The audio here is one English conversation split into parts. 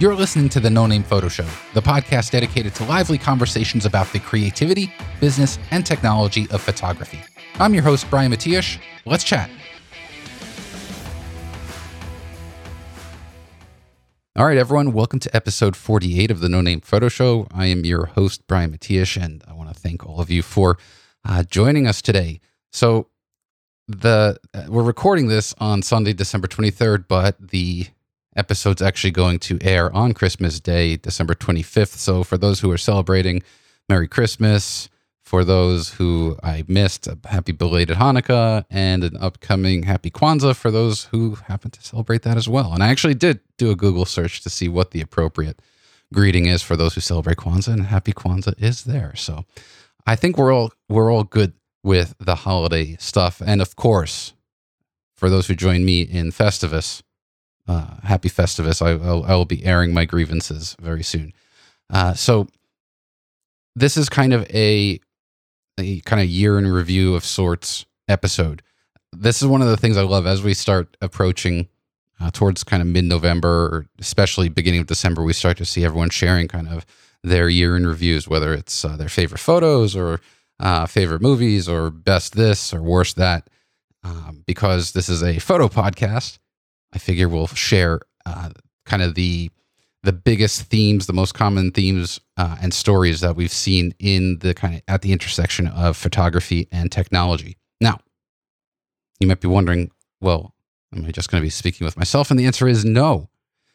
You're listening to the No Name Photo Show, the podcast dedicated to lively conversations about the creativity, business, and technology of photography. I'm your host, Brian Matiash. Let's chat. All right, everyone, welcome to episode 48 of the No Name Photo Show. I am your host, Brian Matiash, and I want to thank all of you for uh, joining us today. So, the uh, we're recording this on Sunday, December 23rd, but the episode's actually going to air on Christmas Day, December 25th. So for those who are celebrating, Merry Christmas. For those who I missed, a happy belated Hanukkah and an upcoming happy Kwanzaa for those who happen to celebrate that as well. And I actually did do a Google search to see what the appropriate greeting is for those who celebrate Kwanzaa, and happy Kwanzaa is there. So I think we're all we're all good with the holiday stuff. And of course, for those who join me in Festivus, uh, happy Festivus. I, I will be airing my grievances very soon. Uh, so this is kind of a a kind of year in review of sorts episode. This is one of the things I love as we start approaching uh, towards kind of mid November, or especially beginning of December. We start to see everyone sharing kind of their year in reviews, whether it's uh, their favorite photos or uh, favorite movies or best this or worst that. Um, because this is a photo podcast, I figure we'll share uh, kind of the the biggest themes, the most common themes uh, and stories that we've seen in the kind of at the intersection of photography and technology. Now, you might be wondering, well, am I just going to be speaking with myself? And the answer is no,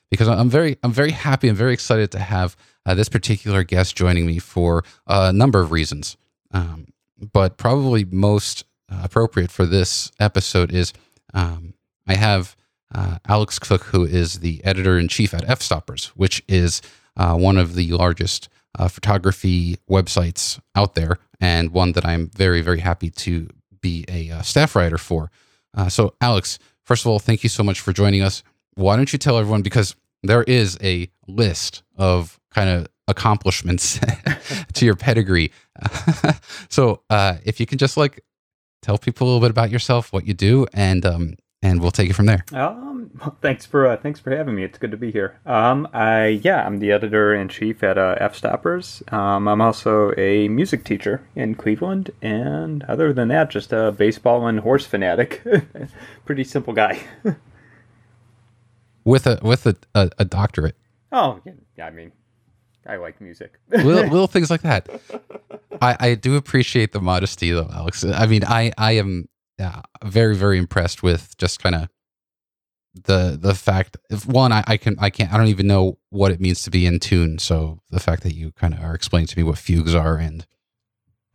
because I'm very I'm very happy and very excited to have uh, this particular guest joining me for a number of reasons. Um, but probably most appropriate for this episode is um, I have uh, Alex Cooke, who is the editor in chief at Fstoppers, which is uh, one of the largest uh, photography websites out there, and one that I'm very, very happy to be a uh, staff writer for. Uh, so, Alex, first of all, thank you so much for joining us. Why don't you tell everyone, because there is a list of kind of accomplishments to your pedigree. so, uh, if you can just like tell people a little bit about yourself, what you do, and um, and we'll take it from there. Um, thanks for uh, thanks for having me. It's good to be here. Um, I yeah, I'm the editor in chief at uh, Fstoppers. Um, I'm also a music teacher in Cleveland, and other than that, just a baseball and horse fanatic. Pretty simple guy. with a with a, a, a doctorate. Oh, yeah, I mean, I like music. little, little things like that. I, I do appreciate the modesty, though, Alex. I mean, I I am yeah, very very impressed with just kind of the the fact if one I, I can I can't I don't even know what it means to be in tune. So the fact that you kind of are explaining to me what fugues are and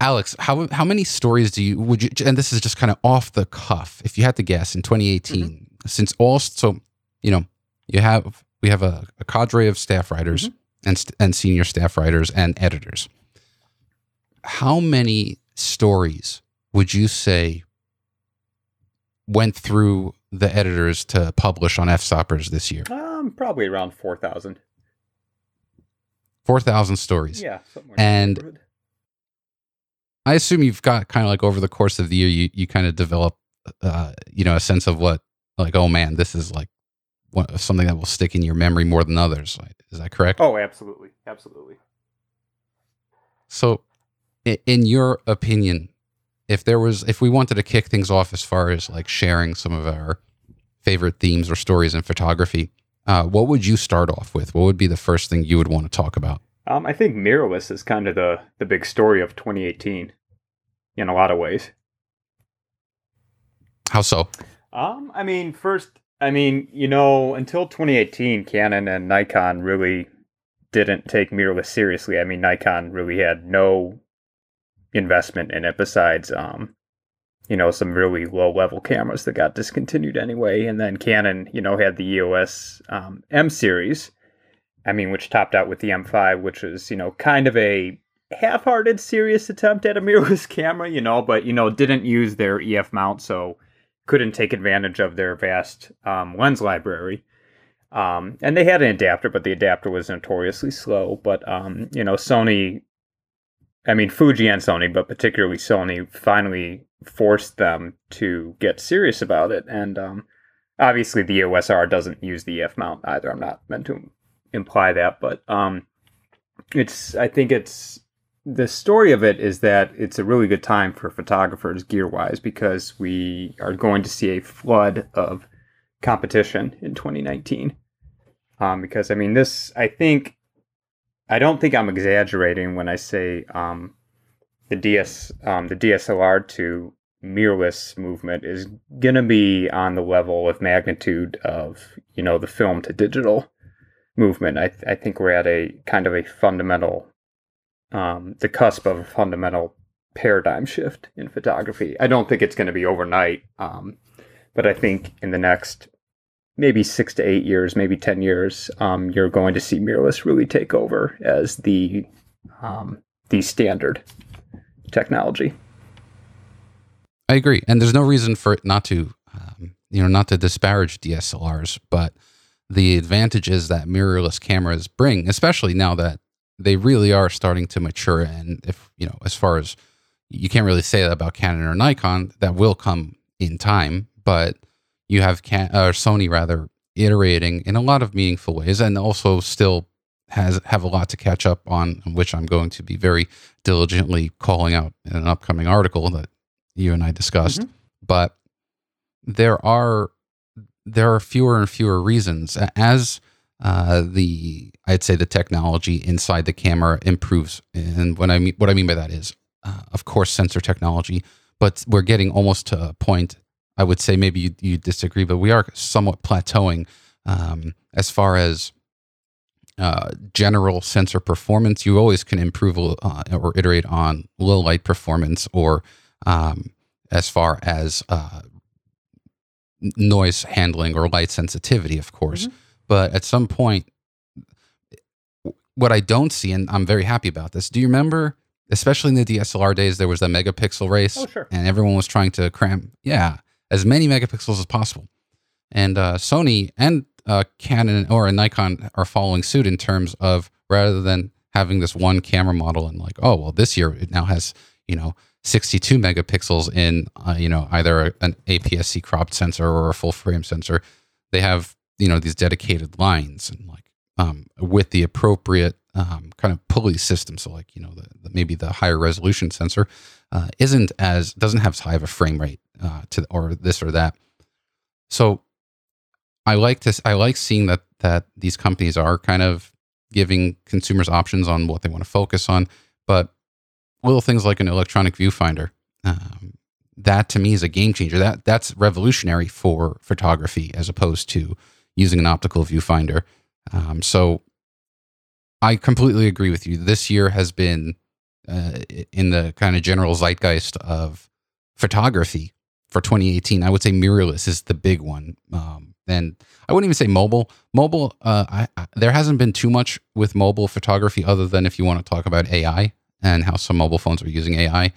Alex, how how many stories do you would you and this is just kind of off the cuff if you had to guess in 2018 mm-hmm. since all so you know you have we have a, a cadre of staff writers mm-hmm. and and senior staff writers and editors. How many stories would you say went through the editors to publish on Fstoppers this year? Um, probably around four thousand. Four thousand stories. Yeah, and I assume you've got kind of like over the course of the year, you you kind of develop, uh, you know, a sense of what like, oh man, this is like one, something that will stick in your memory more than others. Is that correct? Oh, absolutely, absolutely. So, in your opinion, if there was if we wanted to kick things off as far as like sharing some of our favorite themes or stories in photography, uh, what would you start off with? What would be the first thing you would want to talk about? Um, I think mirrorless is kind of the the big story of 2018 in a lot of ways. How so? Um, I mean, first, I mean, you know, until 2018, Canon and Nikon really didn't take mirrorless seriously. I mean, Nikon really had no investment in it besides um you know some really low level cameras that got discontinued anyway. And then canon you know had the eos um, m series i mean which topped out with the m5 which was you know kind of a half-hearted serious attempt at a mirrorless camera you know but you know didn't use their ef mount so couldn't take advantage of their vast um, lens library. Um, and they had an adapter but the adapter was notoriously slow. But um, you know sony I mean, Fuji and Sony, but particularly Sony, finally forced them to get serious about it. And um, obviously, the EOS R doesn't use the EF mount either. I'm not meant to imply that, but um, it's I think it's the story of it is that it's a really good time for photographers gear wise because we are going to see a flood of competition in 2019. Um, because I mean, this I think I don't think I'm exaggerating when I say um, the DS um, the DSLR to mirrorless movement is going to be on the level of magnitude of you know the film to digital movement. I, th- I think we're at a kind of a fundamental, um, the cusp of a fundamental paradigm shift in photography. I don't think it's going to be overnight, um, but I think in the next maybe six to eight years, maybe ten years, um, you're going to see mirrorless really take over as the um, the standard technology. I agree, and there's no reason for it not to, um, you know, not to disparage DSLRs, but the advantages that mirrorless cameras bring, especially now that they really are starting to mature, and if you know, as far as you can't really say that about Canon or Nikon, that will come in time, but you have Can- or Sony rather iterating in a lot of meaningful ways, and also still has have a lot to catch up on, which I'm going to be very diligently calling out in an upcoming article that you and I discussed. Mm-hmm. But there are there are fewer and fewer reasons as uh, the I'd say the technology inside the camera improves. And what I mean what I mean by that is, uh, of course, sensor technology, but we're getting almost to a point. I would say maybe you, you disagree, but we are somewhat plateauing um, as far as uh, general sensor performance. You always can improve uh, or iterate on low light performance or um, as far as uh, noise handling or light sensitivity, of course. Mm-hmm. But at some point, what I don't see, and I'm very happy about this. Do you remember, especially in the DSLR days, there was the megapixel race, oh, sure. and everyone was trying to cram, yeah, as many megapixels as possible. And uh, Sony and uh, Canon or Nikon are following suit in terms of rather than having this one camera model and like, oh well, this year it now has you know 62 megapixels in uh, you know either an APS-C cropped sensor or a full frame sensor. They have you know these dedicated lines and like um, with the appropriate um, kind of pulley system. So like you know the, the maybe the higher resolution sensor uh, isn't as doesn't have as high of a frame rate uh, to or this or that. So I like to I like seeing that that these companies are kind of giving consumers options on what they want to focus on, but little things like an electronic viewfinder. Um, that to me is a game changer. That that's revolutionary for photography as opposed to using an optical viewfinder. Um, so I completely agree with you. This year has been uh, in the kind of general zeitgeist of photography for 2018. I would say mirrorless is the big one. Um, and I wouldn't even say mobile. Mobile, uh, I, I, there hasn't been too much with mobile photography other than if you want to talk about AI and how some mobile phones are using AI.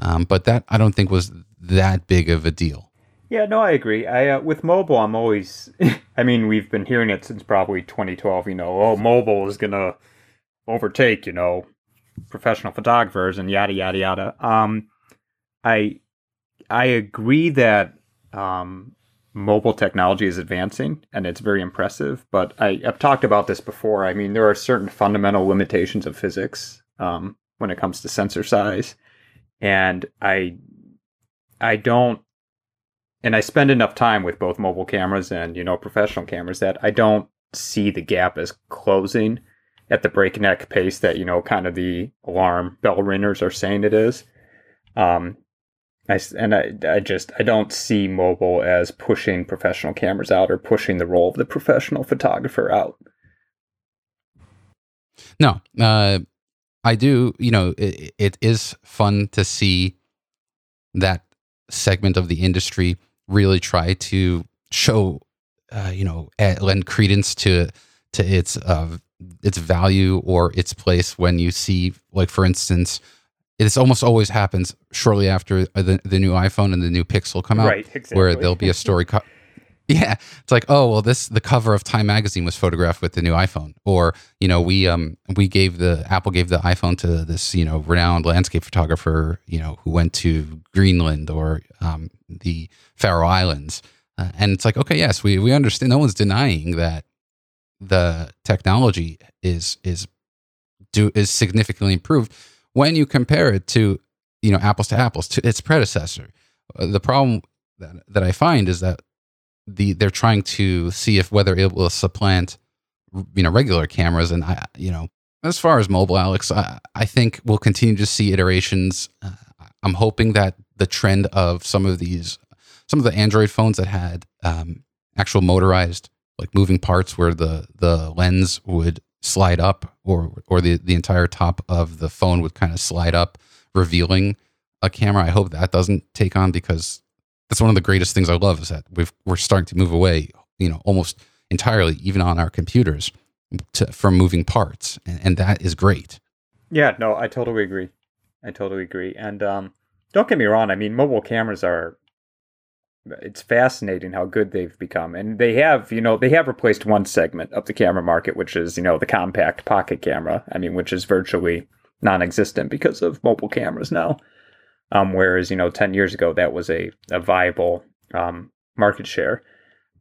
Um, but that I don't think was that big of a deal. Yeah, no, I agree. I uh, with mobile, I'm always. I mean, we've been hearing it since probably 2012. You know, oh, mobile is gonna overtake, you know, professional photographers and yada yada yada. Um, I I agree that um, mobile technology is advancing and it's very impressive. But I, have talked about this before. I mean, there are certain fundamental limitations of physics um, when it comes to sensor size, and I I don't and I spend enough time with both mobile cameras and you know professional cameras that I don't see the gap as closing at the breakneck pace that you know kind of the alarm bell ringers are saying it is. Um, I, and I, I just I don't see mobile as pushing professional cameras out or pushing the role of the professional photographer out. No, uh, I do. You know, it, it is fun to see that segment of the industry really try to show, uh, you know, lend credence to to its uh, its value or its place when you see, like for instance, it's almost always happens shortly after the, the new iPhone and the new Pixel come out, right, exactly. where there'll be a story. Co- yeah, it's like, oh well, this the cover of Time magazine was photographed with the new iPhone, or you know, we um we gave the Apple gave the iPhone to this you know renowned landscape photographer, you know, who went to Greenland or um, the Faroe Islands, uh, and it's like, okay, yes, we we understand. No one's denying that the technology is is do is significantly improved when you compare it to you know apples to apples to its predecessor. Uh, the problem that, that I find is that the they're trying to see if whether it will supplant you know regular cameras. And I you know as far as mobile Alex I, I think we'll continue to see iterations. Uh, I'm hoping that the trend of some of these some of the Android phones that had um, actual motorized like moving parts where the the lens would slide up or or the the entire top of the phone would kind of slide up revealing a camera i hope that doesn't take on because that's one of the greatest things i love is that we've we're starting to move away you know almost entirely even on our computers to, from moving parts and, and that is great. Yeah no i totally agree. I totally agree and um don't get me wrong i mean mobile cameras are it's fascinating how good they've become and they have you know they have replaced one segment of the camera market which is you know the compact pocket camera i mean which is virtually non-existent because of mobile cameras now um, whereas you know 10 years ago that was a, a viable um, market share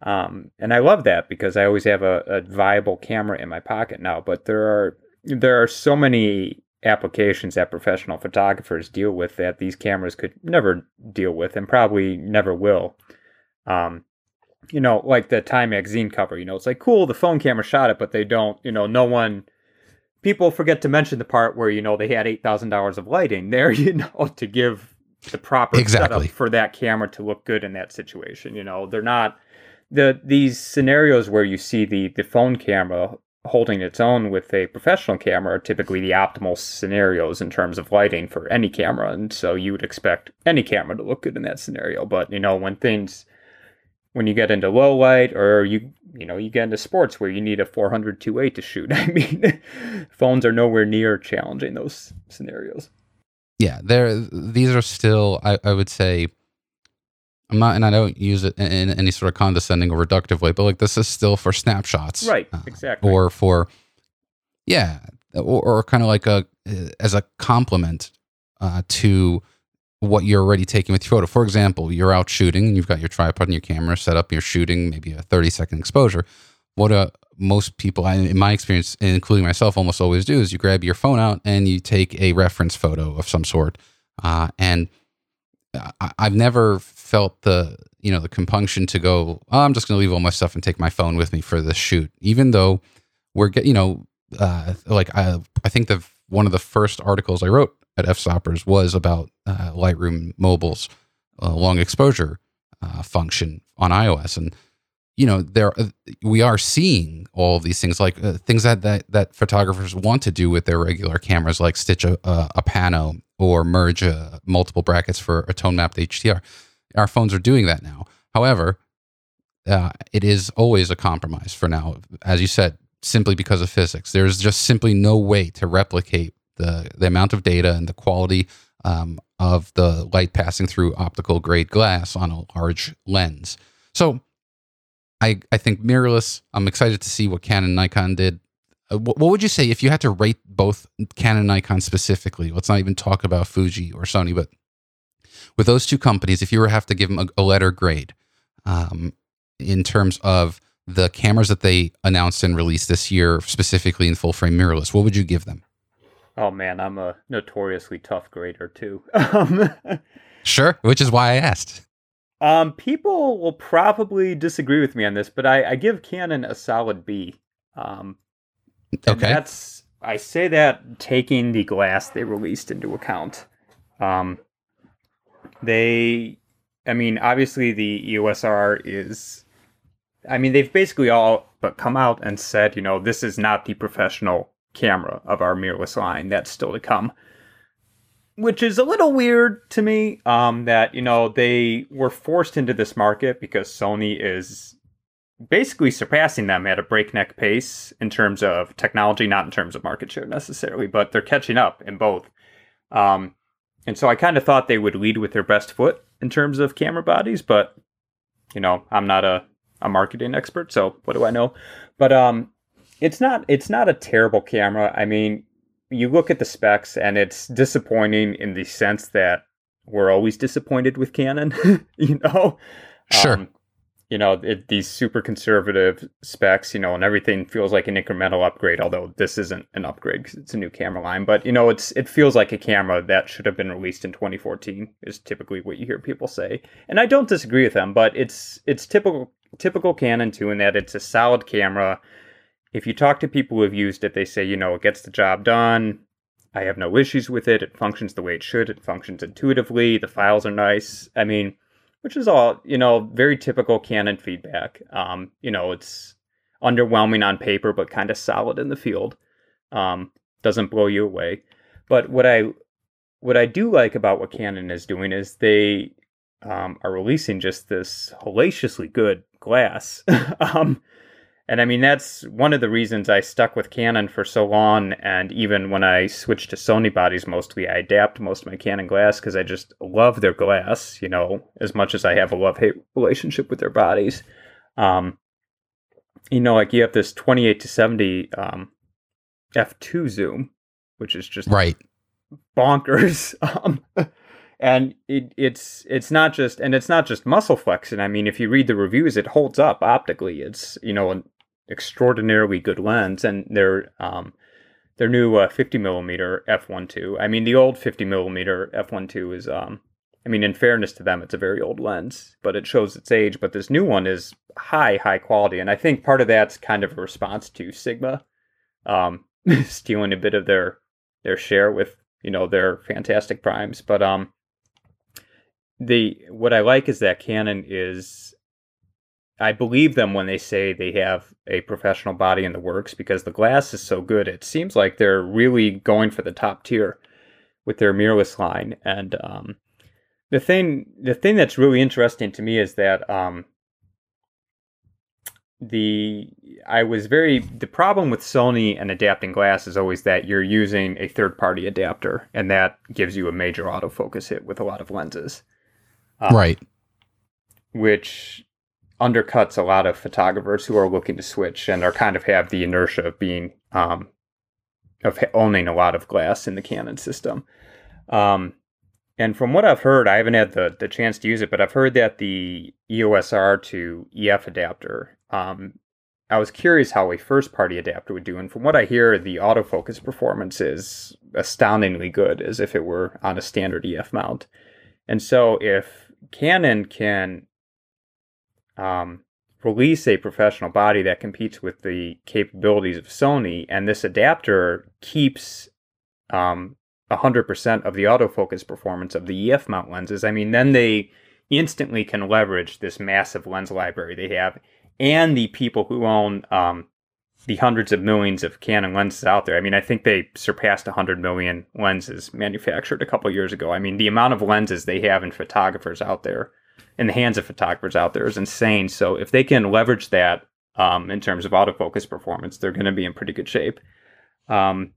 um, and i love that because i always have a, a viable camera in my pocket now but there are there are so many applications that professional photographers deal with that these cameras could never deal with and probably never will. Um, you know, like the Time magazine cover, you know, it's like cool, the phone camera shot it, but they don't, you know, no one, people forget to mention the part where, you know, they had $8,000 of lighting there, you know, to give the proper exactly. setup for that camera to look good in that situation. You know, they're not, the these scenarios where you see the the phone camera holding its own with a professional camera are typically the optimal scenarios in terms of lighting for any camera. And so you would expect any camera to look good in that scenario. But, you know, when things, when you get into low light or you, you know, you get into sports where you need a 400 2.8 to shoot, I mean, phones are nowhere near challenging those scenarios. Yeah, there. These are still, I, I would say, I'm not, and I don't use it in, in, any sort of condescending or reductive way, but like this is still for snapshots, right? Uh, exactly. Or for, yeah, or, or kind of like a as a complement uh, to what you're already taking with your photo. For example, you're out shooting, and you've got your tripod and your camera set up. You're shooting maybe a 30 second exposure. What uh, most people, in my experience, including myself, almost always do is you grab your phone out and you take a reference photo of some sort, uh, and I, have never felt the you know the compunction to go. Oh, I'm just going to leave all my stuff and take my phone with me for the shoot, even though we're get you know uh, like I I think the one of the first articles I wrote at FStoppers was about uh, Lightroom Mobile's uh, long exposure uh, function on iOS, and you know there uh, we are seeing all of these things like uh, things that, that that photographers want to do with their regular cameras, like stitch a, a, a pano or merge uh, multiple brackets for a tone mapped HDR. Our phones are doing that now. However, it is always a compromise for now, as you said, simply because of physics. There's just simply no way to replicate the the amount of data and the quality um, of the light passing through optical grade glass on a large lens. So, I I think mirrorless. I'm excited to see what Canon Nikon did uh, what, would you say if you had to rate both Canon Nikon specifically? Let's not even talk about Fuji or Sony, but with those two companies, if you were to have to give them a, a letter grade um, in terms of the cameras that they announced and released this year, specifically in full frame mirrorless, what would you give them? Oh man, I'm a notoriously tough grader too. Um, sure, which is why I asked. Um, people will probably disagree with me on this, but I, I give Canon a solid B. Um, okay. That's I say that taking the glass they released into account. Um, they, I mean, obviously the EOS R is, I mean, they've basically all but come out and said, you know, this is not the professional camera of our mirrorless line. That's still to come. Which is a little weird to me. Um, that you know they were forced into this market because Sony is basically surpassing them at a breakneck pace in terms of technology, not in terms of market share necessarily, but they're catching up in both. Um, and so I kind of thought they would lead with their best foot in terms of camera bodies, but you know, I'm not a, a marketing expert, so what do I know? But um, it's not it's not a terrible camera. I mean, you look at the specs and it's disappointing in the sense that we're always disappointed with Canon, you know. Sure. Um, you know, it, these super conservative specs, you know, and everything feels like an incremental upgrade. Although this isn't an upgrade because it's a new camera line, but you know, it's it feels like a camera that should have been released in 2014. Is typically what you hear people say, and I don't disagree with them. But it's it's typical typical Canon too, in that it's a solid camera. If you talk to people who have used it, they say, you know, it gets the job done. I have no issues with it. It functions the way it should. It functions intuitively. The files are nice. I mean which is all you know very typical canon feedback um, you know it's underwhelming on paper but kind of solid in the field um, doesn't blow you away but what i what i do like about what canon is doing is they um, are releasing just this hellaciously good glass um, and I mean, that's one of the reasons I stuck with Canon for so long. And even when I switched to Sony bodies mostly, I adapt most of my Canon glass because I just love their glass, you know, as much as I have a love hate relationship with their bodies. Um, you know, like you have this 28 to 70 um, f2 zoom, which is just right bonkers. Um, and it, it's it's not just and it's not just muscle flexing. I mean, if you read the reviews, it holds up optically. It's you know extraordinarily good lens, and their um, their new uh, 50 millimeter f1.2. I mean, the old 50 millimeter f1.2 is um, I mean, in fairness to them, it's a very old lens, but it shows its age. But this new one is high, high quality, and I think part of that's kind of a response to Sigma um, stealing a bit of their their share with you know their fantastic primes. But um, the what I like is that Canon is I believe them when they say they have a professional body in the works because the glass is so good. It seems like they're really going for the top tier with their mirrorless line. And um, the thing, the thing that's really interesting to me is that um, the I was very the problem with Sony and adapting glass is always that you're using a third party adapter, and that gives you a major autofocus hit with a lot of lenses. Um, right. Which undercuts a lot of photographers who are looking to switch and are kind of have the inertia of being um, of owning a lot of glass in the Canon system. Um, and from what I've heard, I haven't had the, the chance to use it, but I've heard that the EOS R to EF adapter, um, I was curious how a first party adapter would do. And from what I hear, the autofocus performance is astoundingly good, as if it were on a standard EF mount. And so if Canon can um, release a professional body that competes with the capabilities of Sony, and this adapter keeps um, 100% of the autofocus performance of the EF mount lenses, I mean, then they instantly can leverage this massive lens library they have and the people who own um, the hundreds of millions of Canon lenses out there. I mean, I think they surpassed 100 million lenses manufactured a couple years ago. I mean, the amount of lenses they have in photographers out there in the hands of photographers out there is insane. So if they can leverage that um, in terms of autofocus performance, they're going to be in pretty good shape. Um,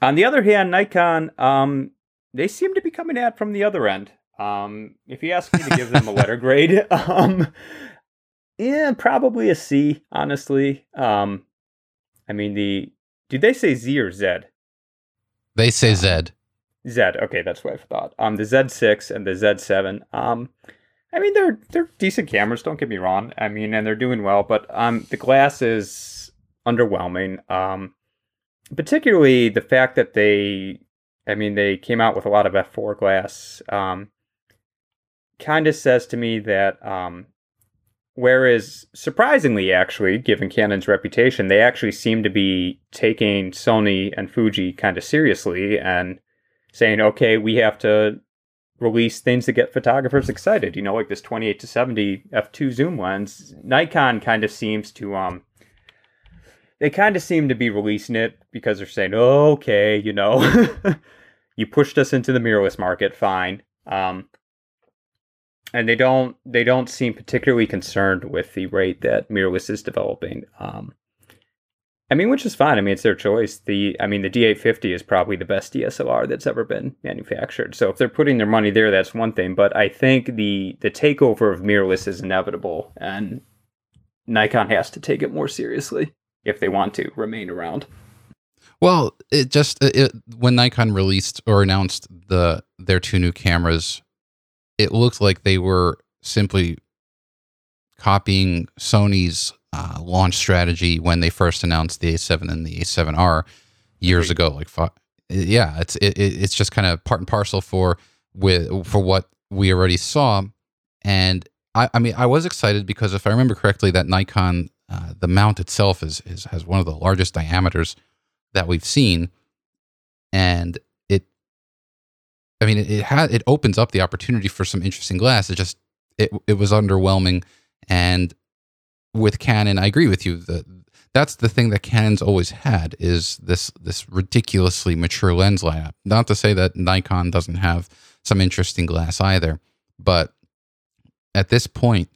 on the other hand, Nikon, um, they seem to be coming at from the other end. Um, if you ask me to give them a letter grade, um, yeah, probably a C. Honestly, um, I mean the did they say Z or Z? They say Z. Z. Okay, that's what I thought. Um, the Z6 and the Z7. Um, I mean, they're they're decent cameras. Don't get me wrong. I mean, and they're doing well, but um, the glass is underwhelming. Um, particularly the fact that they, I mean, they came out with a lot of f4 glass. Um, kind of says to me that um, whereas surprisingly, actually, given Canon's reputation, they actually seem to be taking Sony and Fuji kind of seriously and saying, okay, we have to release things to get photographers excited. You know, like this 28 to 70 f2 zoom lens. Nikon kind of seems to um they kind of seem to be releasing it because they're saying, "Okay, you know, you pushed us into the mirrorless market, fine." Um and they don't they don't seem particularly concerned with the rate that mirrorless is developing. Um I mean, which is fine. I mean, it's their choice. The I mean, the D850 is probably the best DSLR that's ever been manufactured. So if they're putting their money there, that's one thing. But I think the the takeover of mirrorless is inevitable, and Nikon has to take it more seriously if they want to remain around. Well, it just it, when Nikon released or announced the their two new cameras, it looked like they were simply copying Sony's uh, launch strategy when they first announced the A7 and the A7R years ago. Like, yeah, it's it, it's just kind of part and parcel for with for what we already saw. And I, I mean, I was excited because if I remember correctly, that Nikon uh, the mount itself is, is has one of the largest diameters that we've seen, and it, I mean, it, it had it opens up the opportunity for some interesting glass. It just it it was underwhelming, and with Canon, I agree with you. that that's the thing that Canon's always had is this this ridiculously mature lens lineup. Not to say that Nikon doesn't have some interesting glass either, but at this point,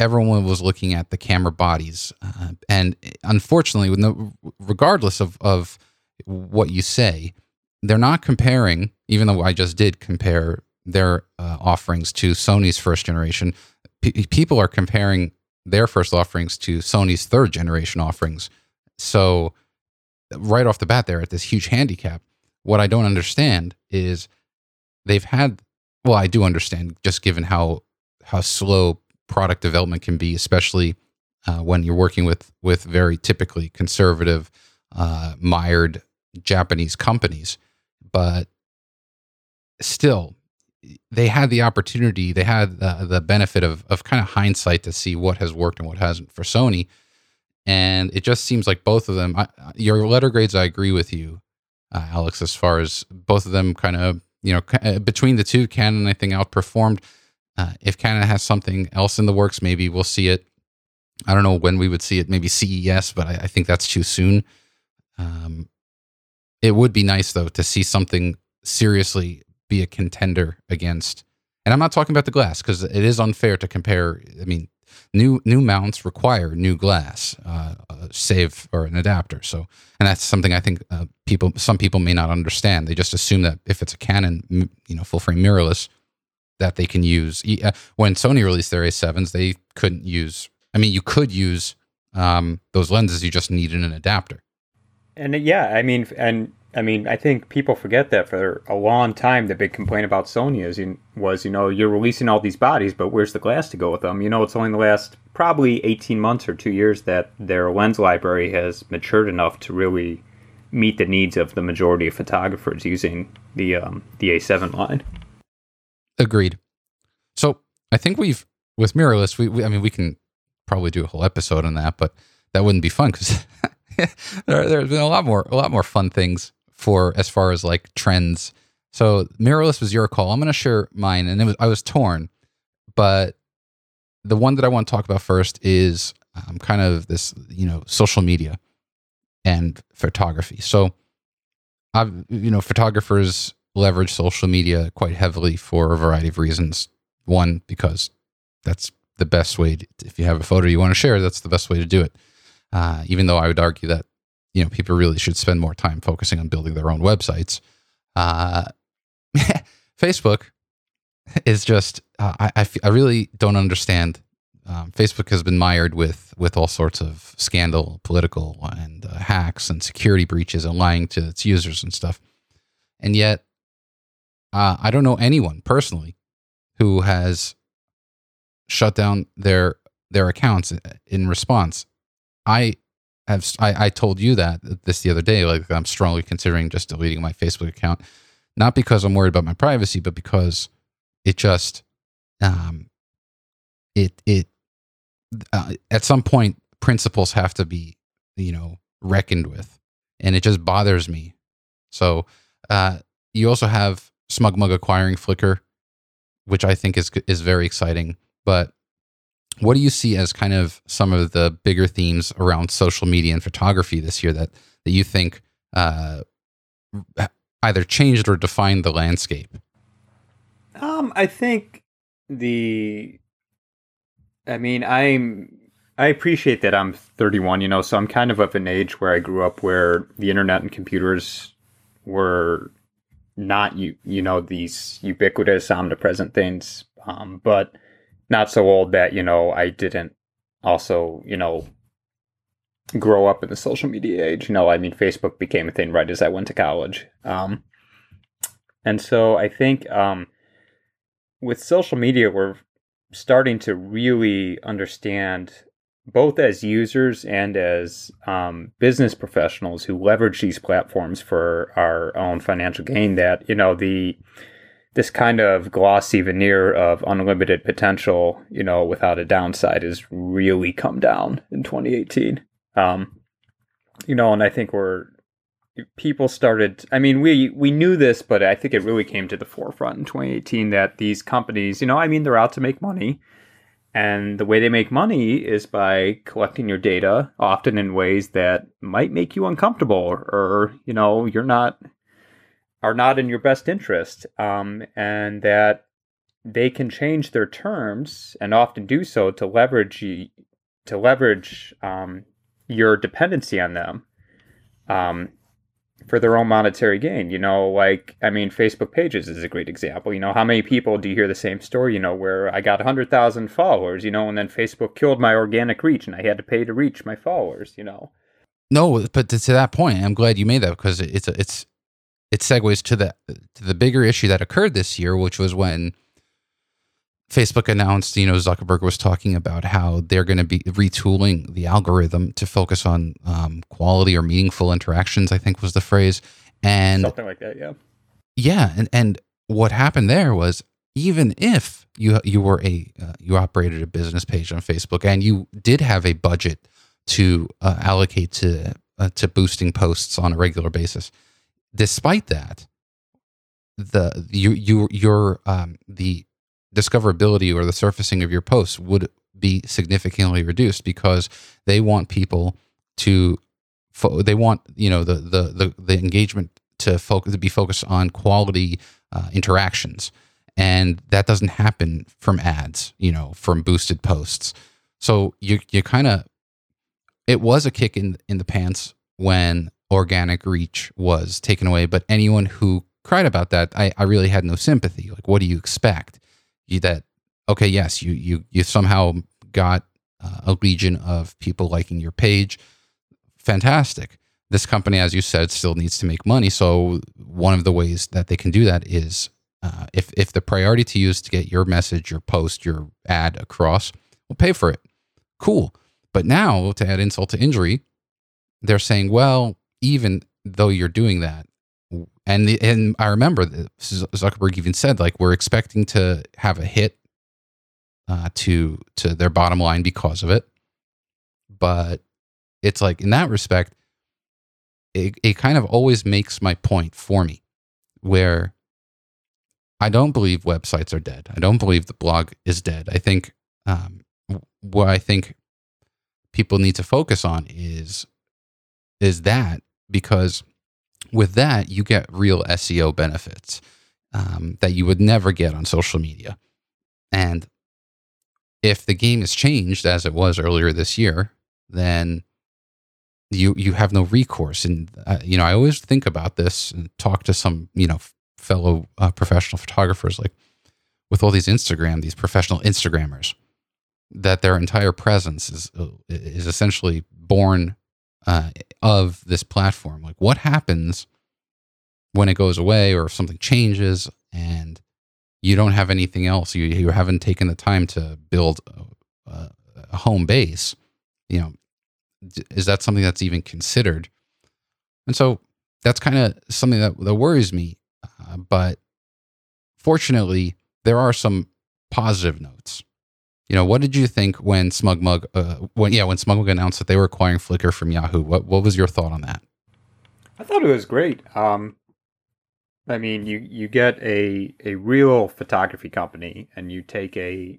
everyone was looking at the camera bodies, uh, and unfortunately, regardless of of what you say, they're not comparing. Even though I just did compare their uh, offerings to Sony's first generation, P- people are comparing their first offerings to Sony's third generation offerings. So, right off the bat, they're at this huge handicap. What I don't understand is they've had. Well, I do understand, just given how how slow product development can be, especially uh, when you're working with with very typically conservative, uh, mired Japanese companies. But still, they had the opportunity, they had the, the benefit of of kind of hindsight to see what has worked and what hasn't for Sony. And it just seems like both of them. I, your letter grades, I agree with you, uh, Alex. As far as both of them, kind of you know, uh, between the two, Canon I think outperformed uh, if Canada has something else in the works, maybe we'll see it. I don't know when we would see it. Maybe CES, but I, I think that's too soon. Um, it would be nice though to see something seriously be a contender against. And I'm not talking about the glass because it is unfair to compare. I mean, new new mounts require new glass, uh, uh, save or an adapter. So, and that's something I think uh, people, some people may not understand. They just assume that if it's a Canon, you know, full frame mirrorless, that they can use. Uh, when Sony released their A7s, they couldn't use. I mean, you could use um, those lenses. You just needed an adapter. And yeah, I mean, and I mean, I think people forget that for a long time, the big complaint about Sony is was, you know, you're releasing all these bodies, but where's the glass to go with them? You know, it's only the last probably 18 months or two years that their lens library has matured enough to really meet the needs of the majority of photographers using the um, the A7 line. Agreed. So I think we've with mirrorless. We, we, I mean, we can probably do a whole episode on that, but that wouldn't be fun because there, there's been a lot more, a lot more fun things for as far as like trends. So mirrorless was your call. I'm going to share mine, and it was I was torn, but the one that I want to talk about first is um, kind of this, you know, social media and photography. So, I've you know, photographers leverage social media quite heavily for a variety of reasons. One, because that's the best way. To, if you have a photo you want to share, that's the best way to do it. Uh, even though I would argue that you know people really should spend more time focusing on building their own websites. Uh, Facebook is just uh, I, I, f- I really don't understand. Um, Facebook has been mired with with all sorts of scandal, political, and uh, hacks and security breaches and lying to its users and stuff. And yet, uh, I don't know anyone personally who has shut down their their accounts in response. I have I, I told you that this the other day. Like I'm strongly considering just deleting my Facebook account, not because I'm worried about my privacy, but because it just um it it uh, at some point principles have to be you know reckoned with, and it just bothers me. So uh, you also have SmugMug acquiring Flickr, which I think is is very exciting. But what do you see as kind of some of the bigger themes around social media and photography this year that that you think uh, either changed or defined the landscape? Um, I think the. I mean, I'm. I appreciate that I'm 31, you know, so I'm kind of of an age where I grew up where the internet and computers were not you you know these ubiquitous omnipresent things um, but not so old that you know i didn't also you know grow up in the social media age. You know i mean facebook became a thing right as i went to college. Um, and so i think um, with social media we're starting to really understand both as users and as um, business professionals who leverage these platforms for our own financial gain that you know the this kind of glossy veneer of unlimited potential you know without a downside has really come down in 2018 um, you know and i think we're people started i mean we we knew this but i think it really came to the forefront in 2018 that these companies you know i mean they're out to make money. And the way they make money is by collecting your data, often in ways that might make you uncomfortable or, you know, you're not are not in your best interest. Um, and that they can change their terms and often do so to leverage to leverage um, your dependency on them. Um, for their own monetary gain. You know, like, I mean, Facebook pages is a great example. You know, how many people do you hear the same story, you know, where I got 100,000 followers, you know, and then Facebook killed my organic reach and I had to pay to reach my followers, you know? No, but to, to that point, I'm glad you made that because it's, it's, it segues to the, to the bigger issue that occurred this year, which was when Facebook announced, you know, Zuckerberg was talking about how they're going to be retooling the algorithm to focus on um, quality or meaningful interactions. I think was the phrase, and something like that. Yeah, yeah, and and what happened there was even if you you were a uh, you operated a business page on Facebook and you did have a budget to uh, allocate to uh, to boosting posts on a regular basis, despite that, the you you your um the discoverability or the surfacing of your posts would be significantly reduced because they want people to fo- they want you know the the the, the engagement to focus to be focused on quality uh, interactions. And that doesn't happen from ads you know from boosted posts. So you you kind of it was a kick in in the pants when organic reach was taken away but anyone who cried about that I, I really had no sympathy. Like what do you expect? You that okay yes you you you somehow got uh, a legion of people liking your page. Fantastic. This company as you said still needs to make money. So one of the ways that they can do that is uh, if if the priority to use to get your message your post your ad across we'll pay for it. Cool. But now to add insult to injury they're saying well even though you're doing that and the, and I remember Zuckerberg even said like we're expecting to have a hit uh, to to their bottom line because of it, but it's like in that respect, it it kind of always makes my point for me, where I don't believe websites are dead. I don't believe the blog is dead. I think um, what I think people need to focus on is is that because with that, you get real SEO benefits um, that you would never get on social media. And if the game is changed as it was earlier this year, then you you have no recourse. And uh, you know, I always think about this and talk to some you know fellow uh, professional photographers, like with all these Instagram, these professional Instagrammers, that their entire presence is is essentially born uh, of this platform. Like, what happens when it goes away or if something changes and you don't have anything else? You, you haven't taken the time to build a, a home base. You know, is that something that's even considered? And so that's kind of something that, that worries me. Uh, but fortunately, there are some positive notes. You know, what did you think when SmugMug, uh, when yeah, when SmugMug announced that they were acquiring Flickr from Yahoo? What what was your thought on that? I thought it was great. Um, I mean, you you get a a real photography company, and you take a,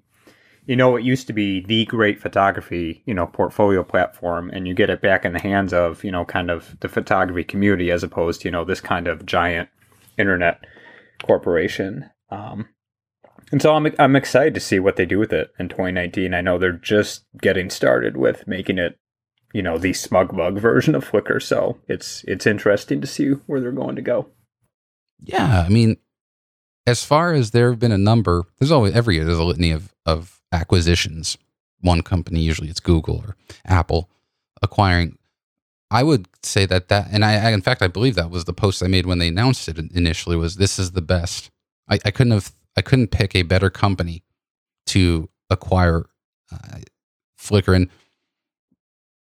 you know, it used to be the great photography, you know, portfolio platform, and you get it back in the hands of you know, kind of the photography community, as opposed to you know this kind of giant internet corporation. Um, and so I'm I'm excited to see what they do with it in 2019. I know they're just getting started with making it, you know, the SmugMug version of Flickr. So it's it's interesting to see where they're going to go. Yeah, I mean, as far as there have been a number, there's always every year there's a litany of of acquisitions. One company, usually it's Google or Apple, acquiring. I would say that that, and I, I in fact I believe that was the post I made when they announced it initially. Was this is the best. I, I couldn't have I couldn't pick a better company to acquire uh, Flickr. And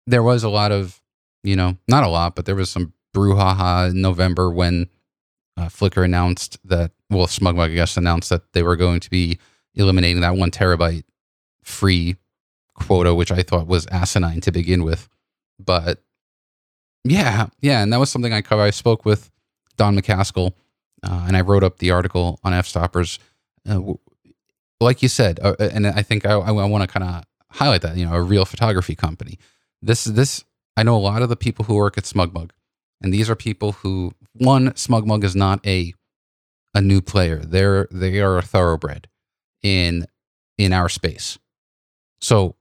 there was a lot of, you know, not a lot, but there was some brouhaha in November when uh, Flickr announced that, well, SmugMug, I guess, announced that they were going to be eliminating that one terabyte free quota, which I thought was asinine to begin with. But yeah, yeah, and that was something I covered. I spoke with Don MacAskill, uh, and I wrote up the article on Fstoppers. Uh, like you said, uh, and I think I, I want to kind of highlight that. You know, a real photography company. This this I know a lot of the people who work at SmugMug, and these are people who one SmugMug is not a a new player. They're they are a thoroughbred in in our space. So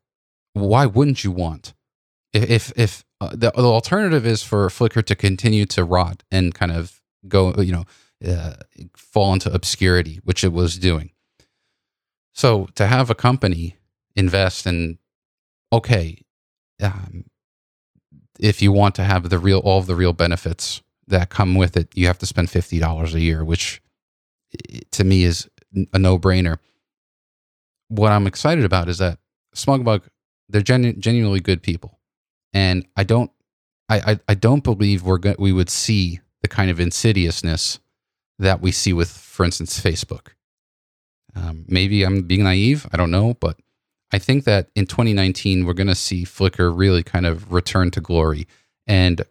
why wouldn't you want if if uh, the, the alternative is for Flickr to continue to rot and kind of go, you know, uh, fall into obscurity, which it was doing. So to have a company invest in, okay, um, if you want to have the real all of the real benefits that come with it, you have to spend fifty dollars a year, which to me is a no brainer. What I'm excited about is that SmugMug, they're genu- genuinely good people and I don't, I, I, I don't believe we're go- we would see the kind of insidiousness that we see with, for instance, Facebook. Um, maybe I'm being naive. I don't know, but I think that in 2019 we're going to see Flickr really kind of return to glory, and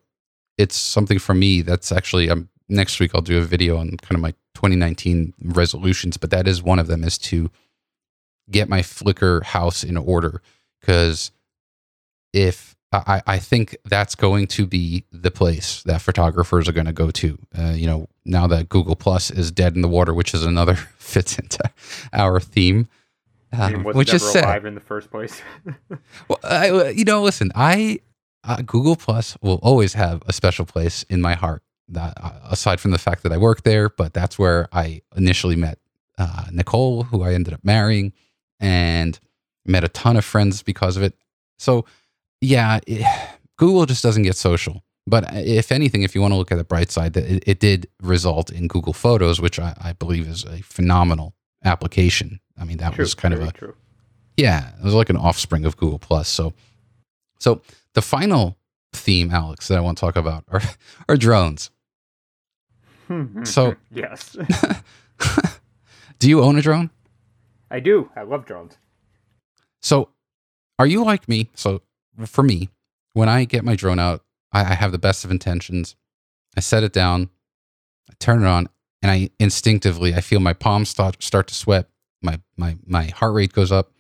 it's something for me that's actually um, next week I'll do a video on kind of my 2019 resolutions, but that is one of them is to get my Flickr house in order because if I, I think that's going to be the place that photographers are going to go to. Uh, you know, now that Google Plus is dead in the water, which is another fits into our theme, um, which is sad. in the first place. well, I, uh, you know, listen, I uh, Google Plus will always have a special place in my heart. That, uh, aside from the fact that I work there, but that's where I initially met uh, Nicole, who I ended up marrying, and met a ton of friends because of it. So yeah, it, Google just doesn't get social. But eh, if anything, if you want to look at the bright side, it, it did result in Google Photos, which I, I, believe is a phenomenal application. I mean, that true, was kind of a true. yeah, it was like an offspring of Google Plus. So, so the final theme, Alex, that I want to talk about are are drones. Hmm, hmm, so hmm. yes, do you own a drone? I do. I love drones. So, are you like me? So for me, when I get my drone out, I, I have the best of intentions. I set it down, I turn it on, and I instinctively I feel my palms start start to sweat. My my my heart rate goes up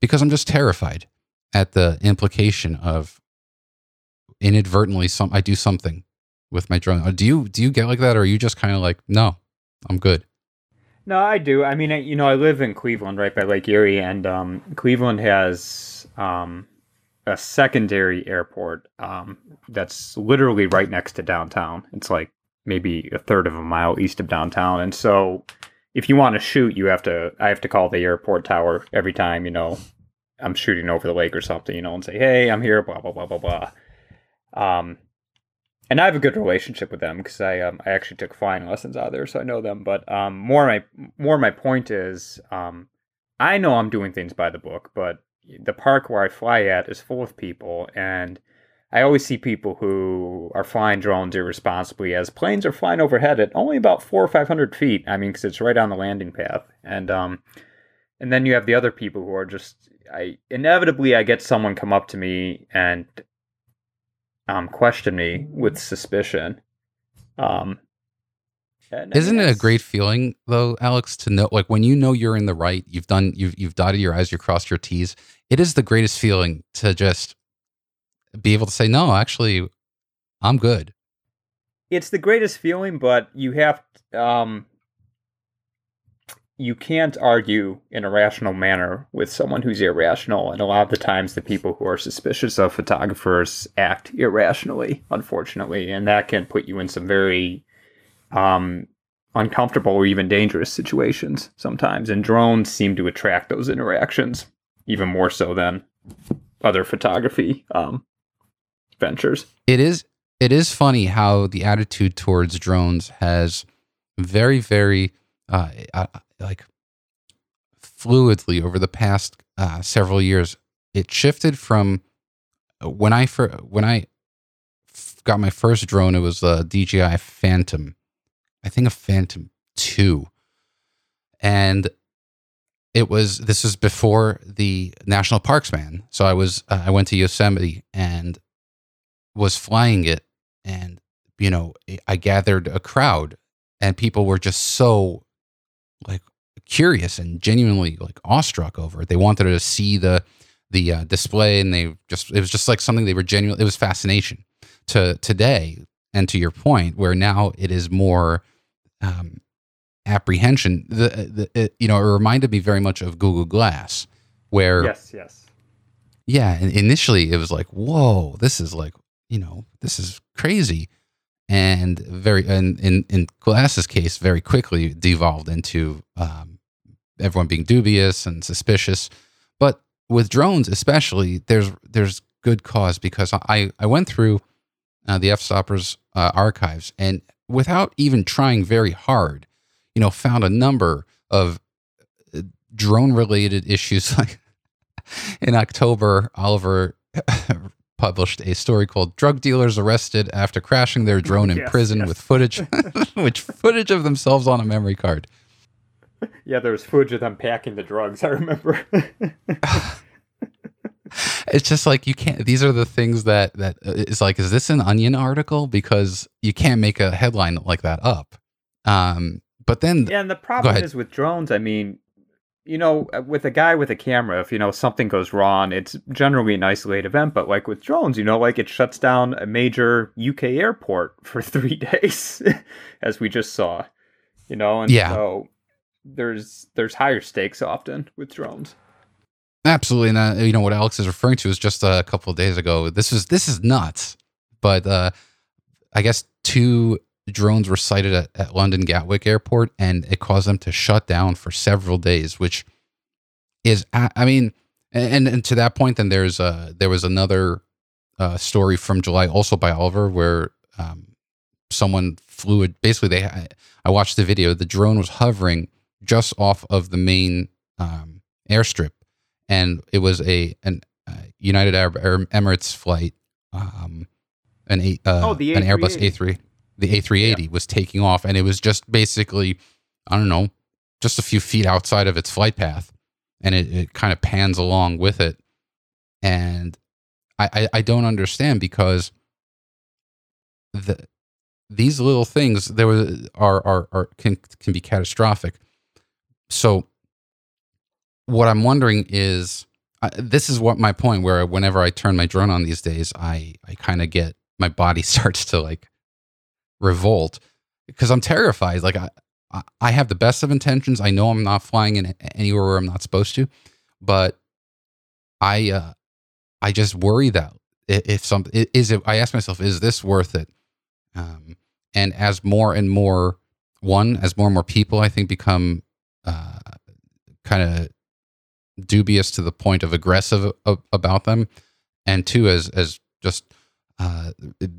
because I'm just terrified at the implication of inadvertently some I do something with my drone. Uh, do you do you get like that, or are you just kind of like, no, I'm good? No, I do. I mean, you know, I live in Cleveland, right by Lake Erie, and um, Cleveland has um, a secondary airport um, that's literally right next to downtown. It's like maybe a third of a mile east of downtown, and so if you want to shoot, you have to. I have to call the airport tower every time. You know, I'm shooting over the lake or something. You know, and say, "Hey, I'm here." Blah blah blah blah blah. Um, and I have a good relationship with them because I um, I actually took flying lessons out there, so I know them. But um, more my more my point is, um, I know I'm doing things by the book, but the park where I fly at is full of people, and I always see people who are flying drones irresponsibly as planes are flying overhead at only about four or five hundred feet. I mean, because it's right on the landing path, and um, and then you have the other people who are just. I inevitably I get someone come up to me and um, question me with suspicion. Um, isn't it a great feeling though, Alex, to know like when you know you're in the right, you've done you've you've dotted your I's, you've crossed your T's. It is the greatest feeling to just be able to say, No, actually, I'm good. It's the greatest feeling, but you have um you can't argue in a rational manner with someone who's irrational. And a lot of the times, the people who are suspicious of photographers act irrationally, unfortunately. And that can put you in some very um, uncomfortable or even dangerous situations sometimes. And drones seem to attract those interactions even more so than other photography um, ventures. It is it is funny how the attitude towards drones has very very uh, uh, like fluidly over the past uh, several years. It shifted from when I fir- when I got my first drone. It was a DJI Phantom, I think a Phantom Two, and it was this was before the national parks man. So I was uh, I went to Yosemite and was flying it, and you know I gathered a crowd, and people were just so like curious and genuinely like awestruck over it. They wanted to see the the uh, display, and they just it was just like something they were genuine. It was fascination. To today, and to your point, where now it is more um, apprehension. The, the it, you know it reminded me very much of Google Glass, where yes, yes, yeah. Initially, it was like, whoa, this is like you know this is crazy, and very and in in Glass's case, very quickly devolved into um, everyone being dubious and suspicious. But with drones, especially, there's there's good cause because I I went through uh, the Fstoppers uh, archives and without even trying very hard, you know, found a number of uh, drone related issues. Like in October, Oliver published a story called "Drug Dealers Arrested After Crashing Their Drone in Yes, Prison yes. with Footage, which footage of themselves on a memory card." yeah. There was footage of them packing the drugs. I remember. It's just like you can't. These are the things that that uh, like, is this an Onion article? Because you can't make a headline like that up. Um, but then Yeah, and the problem is with drones. I mean, you know, uh, with a guy with a camera, if you know something goes wrong, it's generally an isolated event. But like with drones, you know, like it shuts down a major UK airport for three days, as we just saw. You know, and Yeah. so there's there's higher stakes often with drones. Absolutely, and uh, you know what Alex is referring to is just a couple of days ago. This is this is nuts, but uh, I guess two drones were sighted at, at London Gatwick Airport, and it caused them to shut down for several days, which is, I I mean, and and to that point, then there's uh there was another uh, story from July, also by Oliver, where um, someone flew it. Basically, they I, I watched the video. The drone was hovering just off of the main um, airstrip and it was a an uh, United Arab Emirates flight, um, an a, uh, Oh, an Airbus A380. A3, the A380 was taking off, and it was just basically, I don't know, just a few feet outside of its flight path, and it, it kind of pans along with it, and I, I I don't understand because the these little things there was are are, are can can be catastrophic. So what I'm wondering is I, this is what my point where whenever I turn my drone on these days, I I kind of get my body starts to like revolt because I'm terrified. Like I I- I have the best of intentions. I know I'm not flying in anywhere where I'm not supposed to, but I uh I just worry that if some is it I ask myself is this worth it? Um and as more and more one as more and more people I think become uh kind of dubious to the point of aggressive about them, and two, as as just uh,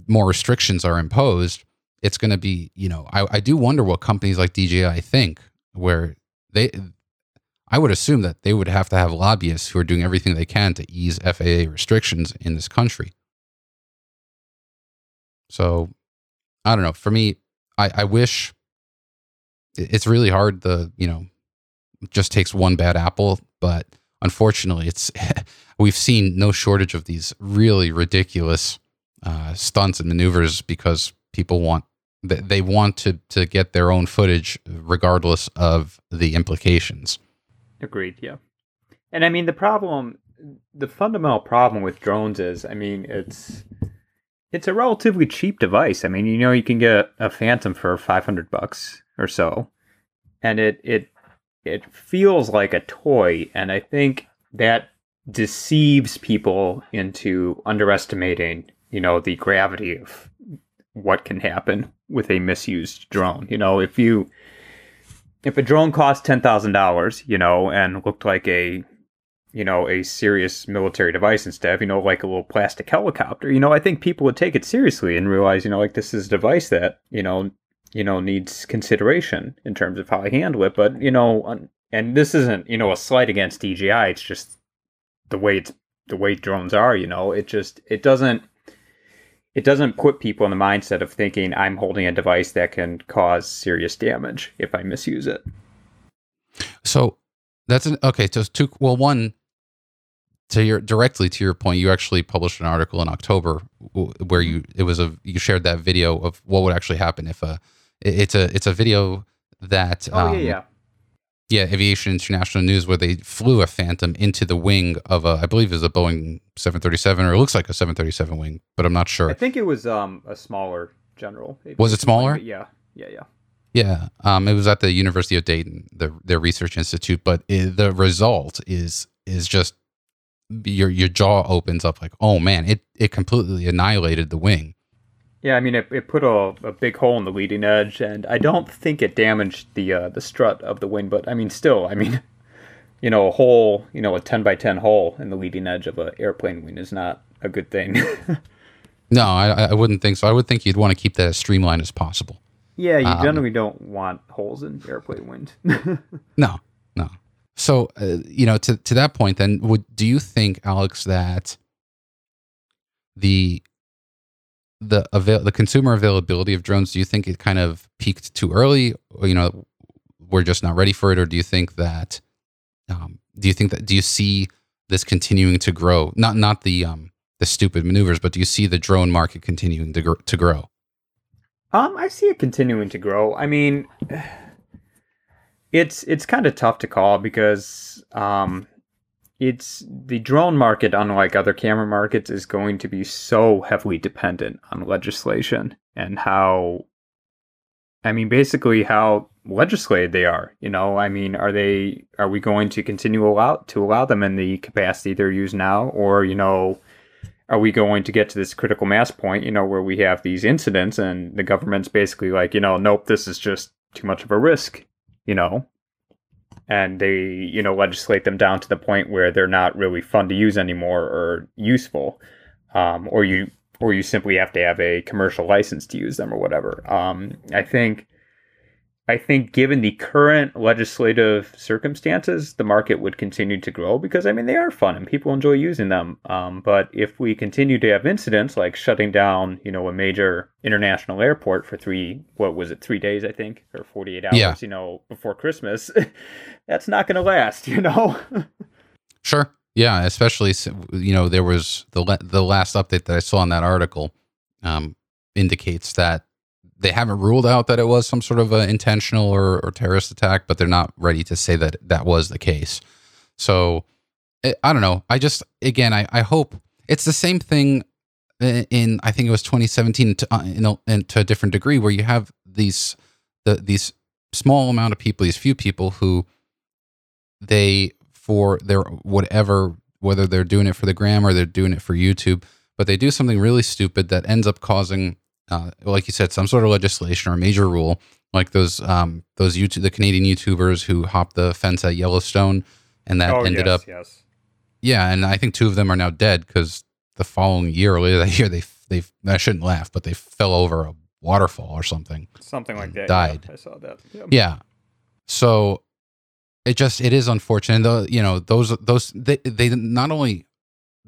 more restrictions are imposed, it's going to be you know I, I do wonder what companies like DJI think where they I would assume that they would have to have lobbyists who are doing everything they can to ease FAA restrictions in this country. So I don't know. For me, I, I wish it's really hard. The you know just takes one bad apple, but unfortunately, it's we've seen no shortage of these really ridiculous uh, stunts and maneuvers because people want they, want to to get their own footage regardless of the implications. Agreed. Yeah. And I mean, the problem, the fundamental problem with drones is, I mean, it's it's a relatively cheap device. I mean, you know, you can get a Phantom for five hundred bucks or so, and it it it feels like a toy, and I think that deceives people into underestimating, you know, the gravity of what can happen with a misused drone. You know, if you if a drone cost ten thousand dollars, you know, and looked like a you know, a serious military device instead of, you know, like a little plastic helicopter, you know, I think people would take it seriously and realize, you know, like this is a device that, you know, you know, needs consideration in terms of how I handle it. But, you know, and this isn't you know a slight against DJI. It's just the way it's the way drones are. You know, it just it doesn't it doesn't put people in the mindset of thinking I'm holding a device that can cause serious damage if I misuse it. So that's an okay. So two. Well, one to your directly to your point, you actually published an article in October where you it was a you shared that video of what would actually happen if a it's a it's a video that oh um, yeah yeah yeah Aviation International News where they flew a Phantom into the wing of a I believe is a Boeing 737 or it looks like a 737 wing, but I'm not sure. I think it was um a smaller general. Was it smaller? yeah, yeah, yeah. Yeah, um, it was at the University of Dayton, the, their research institute. But it, the result is is just your your jaw opens up like, oh man, it it completely annihilated the wing. Yeah, I mean, it, it put a, a big hole in the leading edge, and I don't think it damaged the uh, the strut of the wing. But I mean, still, I mean, you know, a hole, you know, a ten by ten hole in the leading edge of an airplane wing is not a good thing. no, I, I wouldn't think so. I would think you'd want to keep that as streamlined as possible. Yeah, you um, generally don't want holes in airplane wings. no, no. So, uh, you know, to to that point, then, would do you think, Alex, that the the avail the consumer availability of drones? Do you think it kind of peaked too early? Or, you know, we're just not ready for it, or do you think that? Um, do you think that? Do you see this continuing to grow? Not not the um the stupid maneuvers, but do you see the drone market continuing to gr- to grow? Um, I see it continuing to grow. I mean it's it's kind of tough to call because um, it's the drone market, unlike other camera markets, is going to be so heavily dependent on legislation and how. I mean, basically, how legislated they are. You know, I mean, are they are we going to continue allow to allow them in the capacity they're used now, or you know, are we going to get to this critical mass point? You know, where we have these incidents and the government's basically like, you know, nope, this is just too much of a risk you know, and they, you know, legislate them down to the point where they're not really fun to use anymore or useful, um, or you or you simply have to have a commercial license to use them or whatever. Um, I think I think given the current legislative circumstances, the market would continue to grow because I mean they are fun and people enjoy using them. Um, but if we continue to have incidents like shutting down, you know, a major international airport for three, what was it, three days I think, or forty eight hours, yeah. you know, before Christmas, that's not going to last, you know. sure. Yeah, especially you know there was the the last update that I saw in that article um, indicates that they haven't ruled out that it was some sort of an intentional or, or, terrorist attack, but they're not ready to say that that was the case. So it, I don't know. I just again, I, I hope it's the same thing in I think it was 2017 to, uh, in, a, in, to a different degree where you have these the these small amount of people, these few people who they for their whatever whether they're doing it for the gram or they're doing it for YouTube, but they do something really stupid that ends up causing uh, like you said, some sort of legislation or major rule, like those um, those YouTube, the Canadian YouTubers who hopped the fence at Yellowstone, and that oh, ended yes, up, yes. yeah, and I think two of them are now dead because the following year, later that year, they they I shouldn't laugh, but they fell over a waterfall or something, something like that. Died. Yeah, I saw that. Yep. Yeah, so it just it is unfortunate. The you know those those they they not only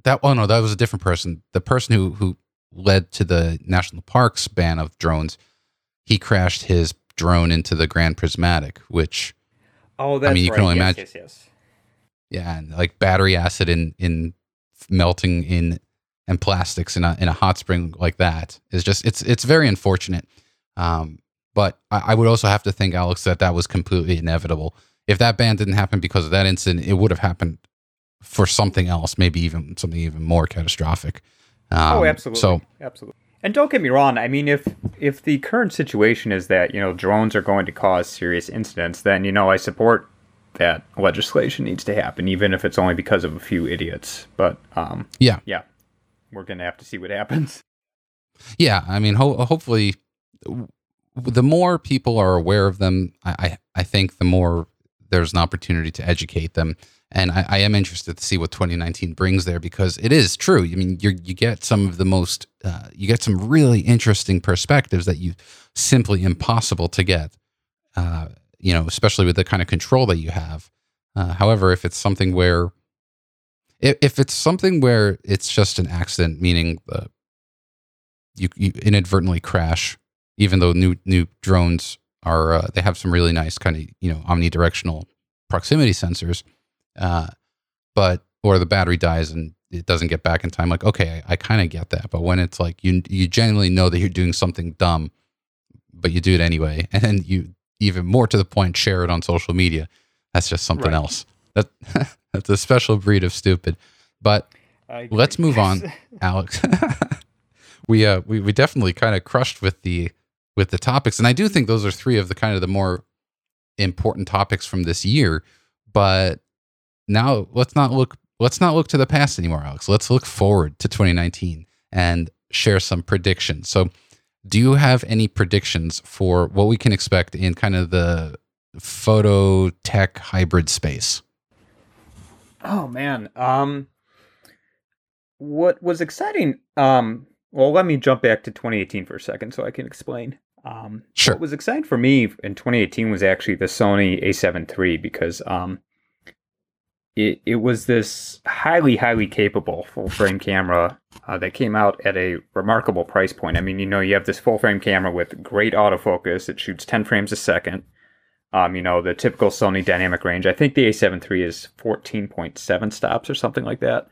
that oh no that was a different person. The person who who led to the national parks ban of drones, he crashed his drone into the Grand Prismatic, which oh, that's I mean, you right. can only yes, imagine. Yes, yes. Yeah, and like battery acid in in melting in and plastics in a in a hot spring like that is just it's it's very unfortunate. Um, but I, I would also have to think, Alex, that that was completely inevitable. If that ban didn't happen because of that incident, it would have happened for something else, maybe even something even more catastrophic. Oh, um, oh, absolutely. So absolutely. And don't get me wrong. I mean, if if the current situation is that you know drones are going to cause serious incidents, then you know I support that legislation needs to happen, even if it's only because of a few idiots. But um, yeah, yeah, we're gonna have to see what happens. Yeah, I mean, ho- hopefully, the more people are aware of them, I, I I think the more there's an opportunity to educate them and I, I, am interested to see what 2019 brings there because it is true. I mean, you you get some of the most, uh, you get some really interesting perspectives that you simply impossible to get, uh, you know, especially with the kind of control that you have. Uh, however, if it's something where, if, if it's something where it's just an accident, meaning uh, you, you inadvertently crash, even though new new drones are uh, they have some really nice kind of you know omnidirectional proximity sensors, uh, but or the battery dies and it doesn't get back in time. Like okay, I, I kind of get that, but when it's like you you genuinely know that you're doing something dumb, but you do it anyway, and you even more to the point share it on social media, that's just something right. else. That that's a special breed of stupid. But let's move on, Alex. we uh we, we definitely kind of crushed with the with the topics and i do think those are three of the kind of the more important topics from this year but now let's not look let's not look to the past anymore alex let's look forward to 2019 and share some predictions so do you have any predictions for what we can expect in kind of the photo tech hybrid space oh man um what was exciting um well, let me jump back to 2018 for a second so I can explain. Um, sure. What was exciting for me in 2018 was actually the Sony A7 III because um, it it was this highly highly capable full frame camera uh, that came out at a remarkable price point. I mean, you know, you have this full frame camera with great autofocus. It shoots 10 frames a second. Um, you know, the typical Sony dynamic range. I think the A7 III is 14.7 stops or something like that.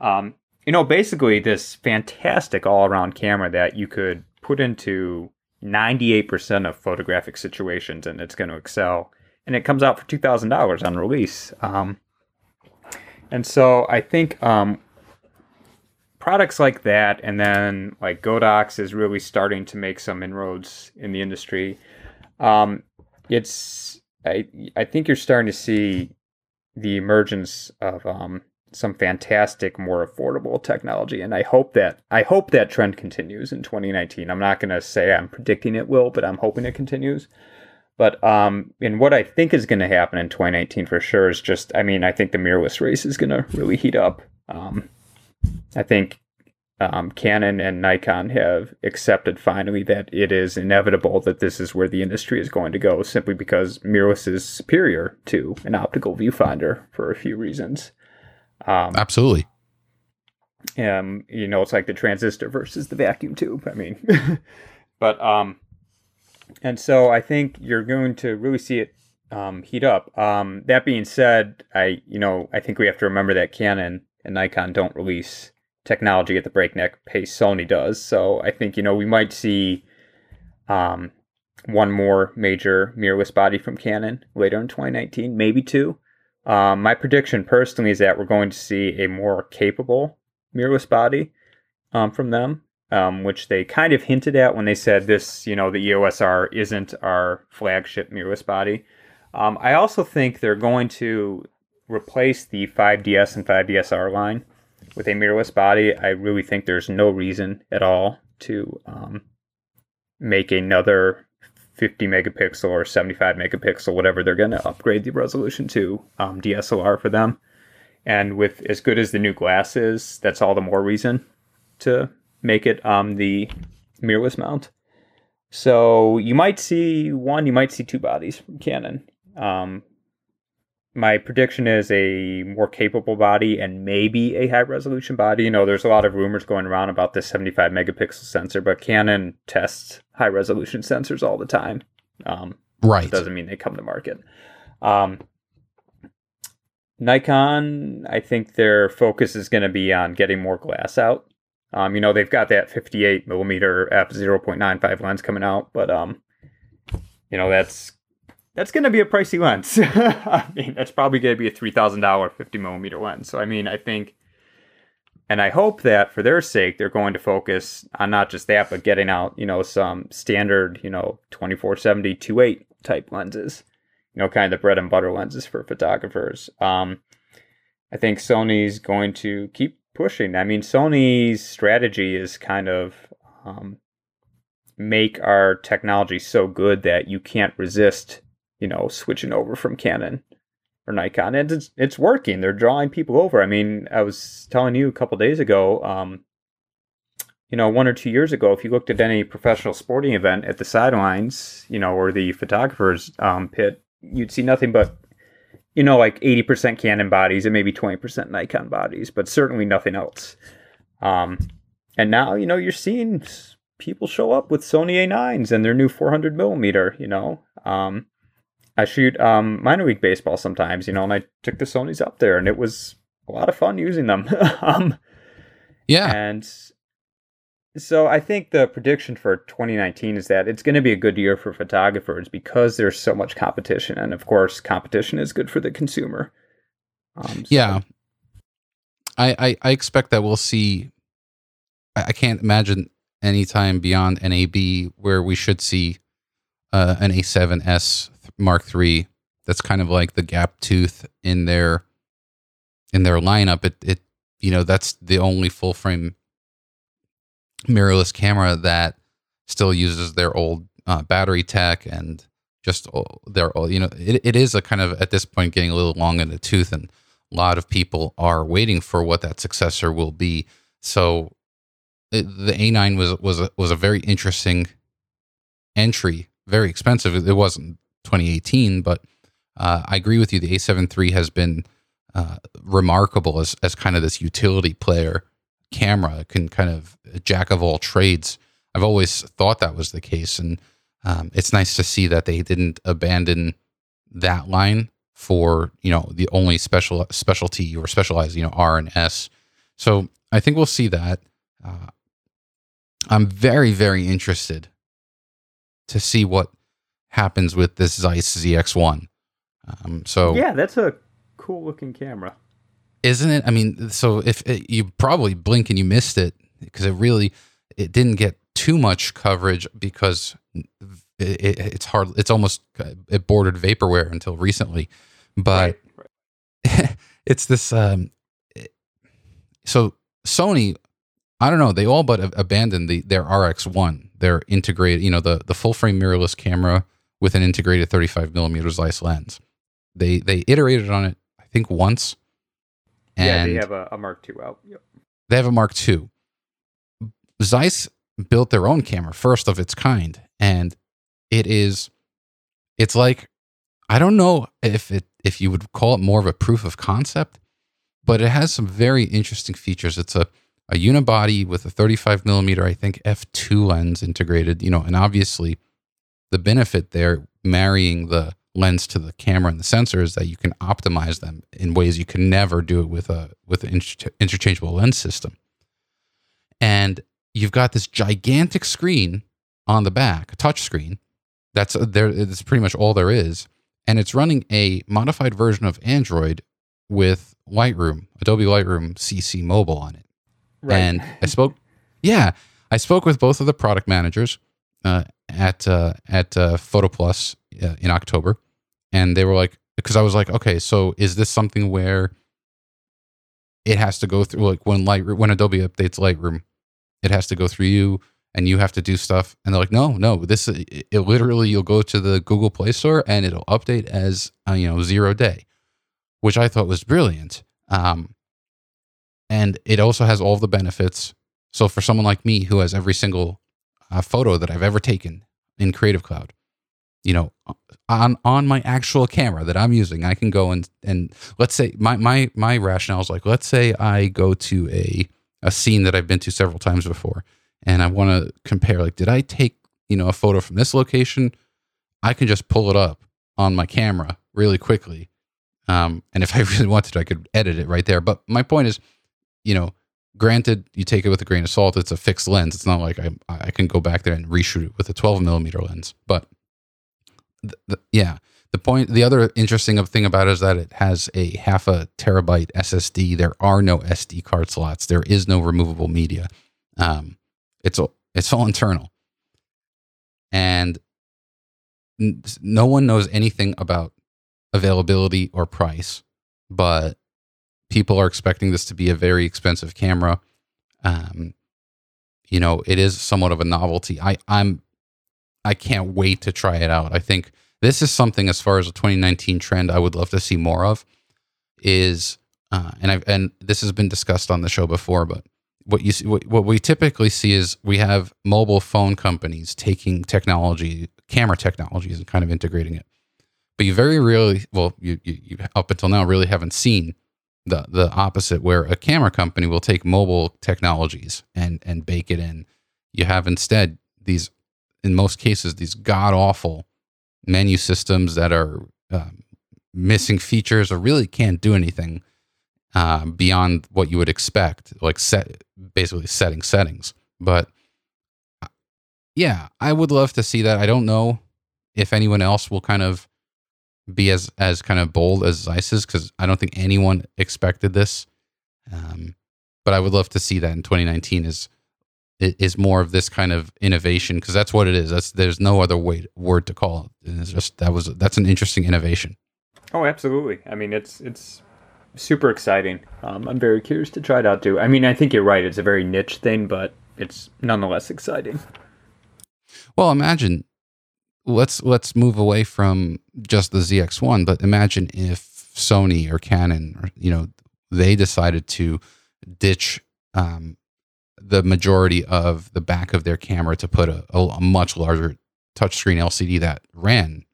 Um, you know, basically this fantastic all around camera that you could put into 98% of photographic situations and it's going to excel. And it comes out for $2,000 on release. Um, and so I think um, products like that, and then like Godox is really starting to make some inroads in the industry. Um, it's I I think you're starting to see the emergence of um, some fantastic, more affordable technology. And I hope that I hope that trend continues in 2019. I'm not going to say I'm predicting it will, but I'm hoping it continues. But um, and what I think is going to happen in 2019 for sure is just, I mean, I think the mirrorless race is going to really heat up. Um, I think um, Canon and Nikon have accepted finally that it is inevitable that this is where the industry is going to go, simply because mirrorless is superior to an optical viewfinder for a few reasons. Um, Absolutely. Um, you know, it's like the transistor versus the vacuum tube. I mean, but um, and so I think you're going to really see it um, heat up. Um, that being said, I you know I think we have to remember that Canon and Nikon don't release technology at the breakneck pace Sony does. So I think you know we might see um, one more major mirrorless body from Canon later in 2019, maybe two. Um, my prediction personally is that we're going to see a more capable mirrorless body um, from them, um, which they kind of hinted at when they said this, you know, the EOS R isn't our flagship mirrorless body. Um, I also think they're going to replace the 5DS and 5DSR line with a mirrorless body. I really think there's no reason at all to um, make another 50 megapixel or 75 megapixel, whatever they're going to upgrade the resolution to um, DSLR for them. And with as good as the new glass is, that's all the more reason to make it um, the mirrorless mount. So you might see one, you might see two bodies from Canon. Um, my prediction is a more capable body and maybe a high resolution body. You know, there's a lot of rumors going around about this 75 megapixel sensor, but Canon tests high resolution sensors all the time. Um, right. Doesn't mean they come to market. Um, Nikon, I think their focus is going to be on getting more glass out. Um, you know, they've got that 58 millimeter f 0.95 lens coming out, but um, you know that's that's going to be a pricey lens. I mean, that's probably going to be a three thousand dollar fifty millimeter lens. So I mean, I think, and I hope that for their sake, they're going to focus on not just that, but getting out, you know, some standard, you know, 2470 2.8 type lenses. You know, kind of the bread and butter lenses for photographers. Um, I think Sony's going to keep pushing. I mean, Sony's strategy is kind of um, make our technology so good that you can't resist you know, switching over from Canon or Nikon, and it's it's working. They're drawing people over. I mean, I was telling you a couple days ago, um, you know, one or two years ago, if you looked at any professional sporting event at the sidelines, you know, or the photographers um, pit, you'd see nothing but you know like 80% Canon bodies and maybe 20% Nikon bodies, but certainly nothing else. Um, and now you know you're seeing people show up with Sony A9s and their new 400 millimeter. You know, um, I shoot um, minor league baseball sometimes, you know, and I took the Sony's up there, and it was a lot of fun using them. um, yeah, and so I think the prediction for 2019 is that it's going to be a good year for photographers because there's so much competition, and of course, competition is good for the consumer. Um, so. Yeah, I, I, I expect that we'll see. I can't imagine any time beyond NAB where we should see uh, an A7S Mark III. That's kind of like the gap tooth in their in their lineup. It it you know that's the only full frame mirrorless camera that still uses their old uh, battery tech and just their old, you know it, it is a kind of at this point getting a little long in the tooth and a lot of people are waiting for what that successor will be. So it, the A9 was was a, was a very interesting entry very expensive. It wasn't 2018 but uh, I agree with you. The A7 III has been uh, remarkable as as kind of this utility player camera can kind of jack of all trades. I've always thought that was the case, and um, it's nice to see that they didn't abandon that line for you know the only special specialty or specialized you know R and S. So I think we'll see that. Uh, I'm very very interested to see what happens with this Zeiss ZX1. Um, so yeah, that's a cool looking camera isn't it? I mean, so if it, you probably blink and you missed it because it really it didn't get too much coverage because it, it, it's hard. It's almost it bordered vaporware until recently, but right, right. it's this. Um, so Sony, I don't know. They all but abandoned the their RX one, their integrated, you know, the the full frame mirrorless camera with an integrated 35 millimeter Zeiss lens. They they iterated on it, I think once and yeah, they have a, a Mark II out. Yep. They have a Mark II. Zeiss built their own camera, first of its kind, and it is, it's like, I don't know if it if you would call it more of a proof of concept, but it has some very interesting features. It's a a unibody with a 35 millimeter, I think, f2 lens integrated. You know, and obviously, the benefit there marrying the lens to the camera and the sensor is that you can optimize them in ways you can never do it with a with an inter- interchangeable lens system. And you've got this gigantic screen on the back, a touch screen. That's there. That's pretty much all there is, and it's running a modified version of Android with Lightroom, Adobe Lightroom CC Mobile on it. Right. And I spoke, yeah, I spoke with both of the product managers uh, at uh, at uh, Photo Plus in October, and they were like, because I was like, okay, so is this something where it has to go through like when Light when Adobe updates Lightroom, it has to go through you and you have to do stuff, and they're like, no, no, this it, it literally you'll go to the Google Play Store and it'll update as uh, you know zero day, which I thought was brilliant. Um, and it also has all the benefits. So for someone like me who has every single uh, photo that I've ever taken in Creative Cloud, you know, on on my actual camera that I'm using, I can go and and let's say my my my rationale is like, let's say I go to a a scene that I've been to several times before, and I want to compare, like, did I take you know a photo from this location? I can just pull it up on my camera really quickly, um, and if I really wanted, I could edit it right there. But my point is, you know, granted, you take it with a grain of salt. It's a fixed lens. It's not like I I can go back there and reshoot it with a 12 millimeter lens, but the, yeah. The point, the other interesting thing about it is that it has a half a terabyte SSD. There are no SD card slots. There is no removable media. Um, it's all, it's all internal, and n- no one knows anything about availability or price. But people are expecting this to be a very expensive camera. Um, you know, it is somewhat of a novelty. I I'm I can't wait to try it out. I think this is something as far as a 2019 trend I would love to see more of. Is uh, and I've and this has been discussed on the show before, but what you see, what, what we typically see is we have mobile phone companies taking technology, camera technologies, and kind of integrating it. but you very rarely, well, you, you, you up until now really haven't seen the the opposite, where a camera company will take mobile technologies and and bake it in. You have instead these, in most cases, these god awful menu systems that are um, missing features or really can't do anything uh, beyond what you would expect, like set basically setting settings. But uh, yeah, I would love to see that. I don't know if anyone else will kind of be as as kind of bold as Zeiss is because I don't think anyone expected this. Um, but I would love to see that in 2019 is is more of this kind of innovation because that's what it is. That's there's no other way word to call it. And it's just that was that's an interesting innovation. Oh, absolutely. I mean, it's it's super exciting. Um, I'm very curious to try it out too. I mean, I think you're right. It's a very niche thing, but it's nonetheless exciting. Well, imagine let's let's move away from just the ZX1, but imagine if Sony or Canon or you know they decided to ditch um, the majority of the back of their camera to put a, a, much larger touchscreen LCD that ran.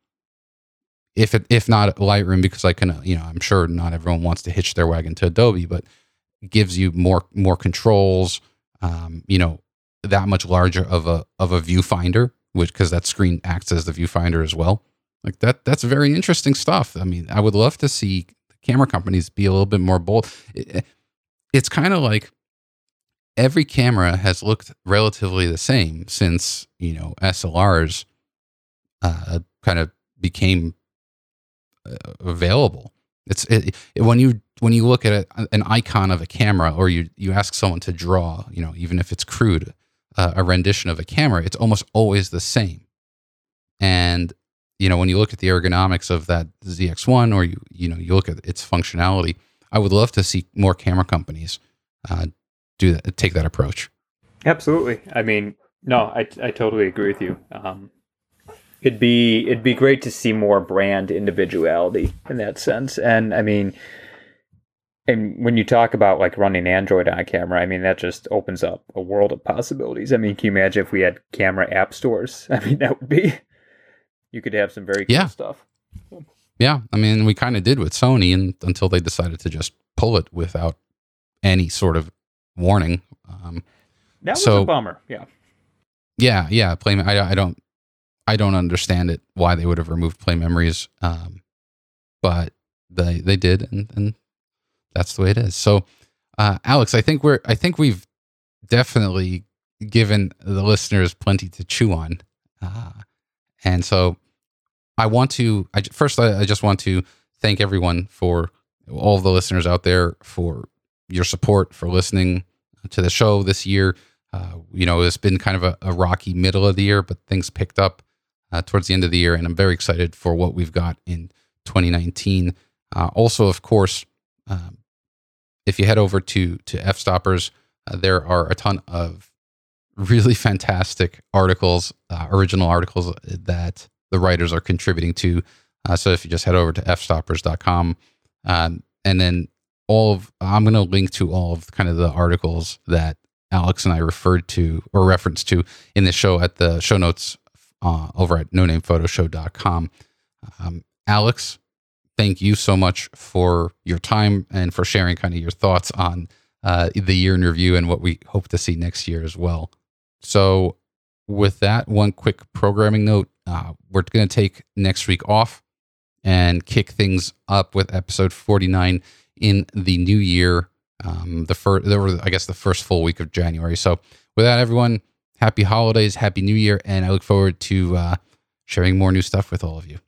If it, if not Lightroom, because I can, you know, I'm sure not everyone wants to hitch their wagon to Adobe, but gives you more more controls. Um, you know, that much larger of a of a viewfinder which because that screen acts as the viewfinder as well. Like that, that's very interesting stuff. I mean, I would love to see camera companies be a little bit more bold. It, it's kind of like every camera has looked relatively the same since you know SLRs uh, kind of became uh, available. It's it, it, when you when you look at a, an icon of a camera, or you you ask someone to draw, you know, even if it's crude, uh, a rendition of a camera, it's almost always the same. And you know, when you look at the ergonomics of that ZX1, or you you know you look at its functionality, I would love to see more camera companies uh, do that, take that approach. Absolutely. I mean, no, I I totally agree with you. Um, it'd be it'd be great to see more brand individuality in that sense, and I mean and when you talk about like running Android on camera, I mean that just opens up a world of possibilities. I mean, can you imagine if we had camera app stores? I mean, that would be you could have some very cool yeah. stuff. Yeah, I mean, we kind of did with Sony, and until they decided to just pull it without any sort of warning. Um, that was so, a bummer. Yeah. Yeah, yeah. Play. I, I don't. I don't understand it why they would have removed PlayMemories, um, but they they did, and, and that's the way it is. So, uh, Alex, I think we're I think we've definitely given the listeners plenty to chew on, uh, and so I want to. I, first, I, I just want to thank everyone for all the listeners out there for your support for listening to the show this year. Uh, you know, it's been kind of a, a, rocky middle of the year, but things picked up uh, towards the end of the year, and I'm very excited for what we've got in 2019. Uh, also, of course, um, if you head over to to Fstoppers, uh, there are a ton of really fantastic articles, uh, original articles that the writers are contributing to. Uh, so if you just head over to fstoppers.com, um, and then all of I'm going to link to all of kind of the articles that Alex and I referred to or referenced to in the show at the show notes uh, over at no name nonamephotoShow.com. Um, Alex, thank you so much for your time and for sharing kind of your thoughts on uh, the year in review and what we hope to see next year as well. So, with that, one quick programming note uh, we're going to take next week off and kick things up with episode 49 in the new year. Um, the first, there were, I guess, the first full week of January. So, with that, everyone, happy holidays, happy new year, and I look forward to uh, sharing more new stuff with all of you.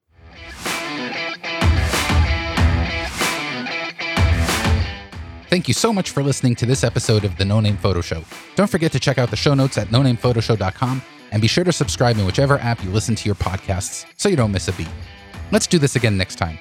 Thank you so much for listening to this episode of the No Name Photo Show. Don't forget to check out the show notes at nonamephotoShow.com and be sure to subscribe in whichever app you listen to your podcasts so you don't miss a beat. Let's do this again next time.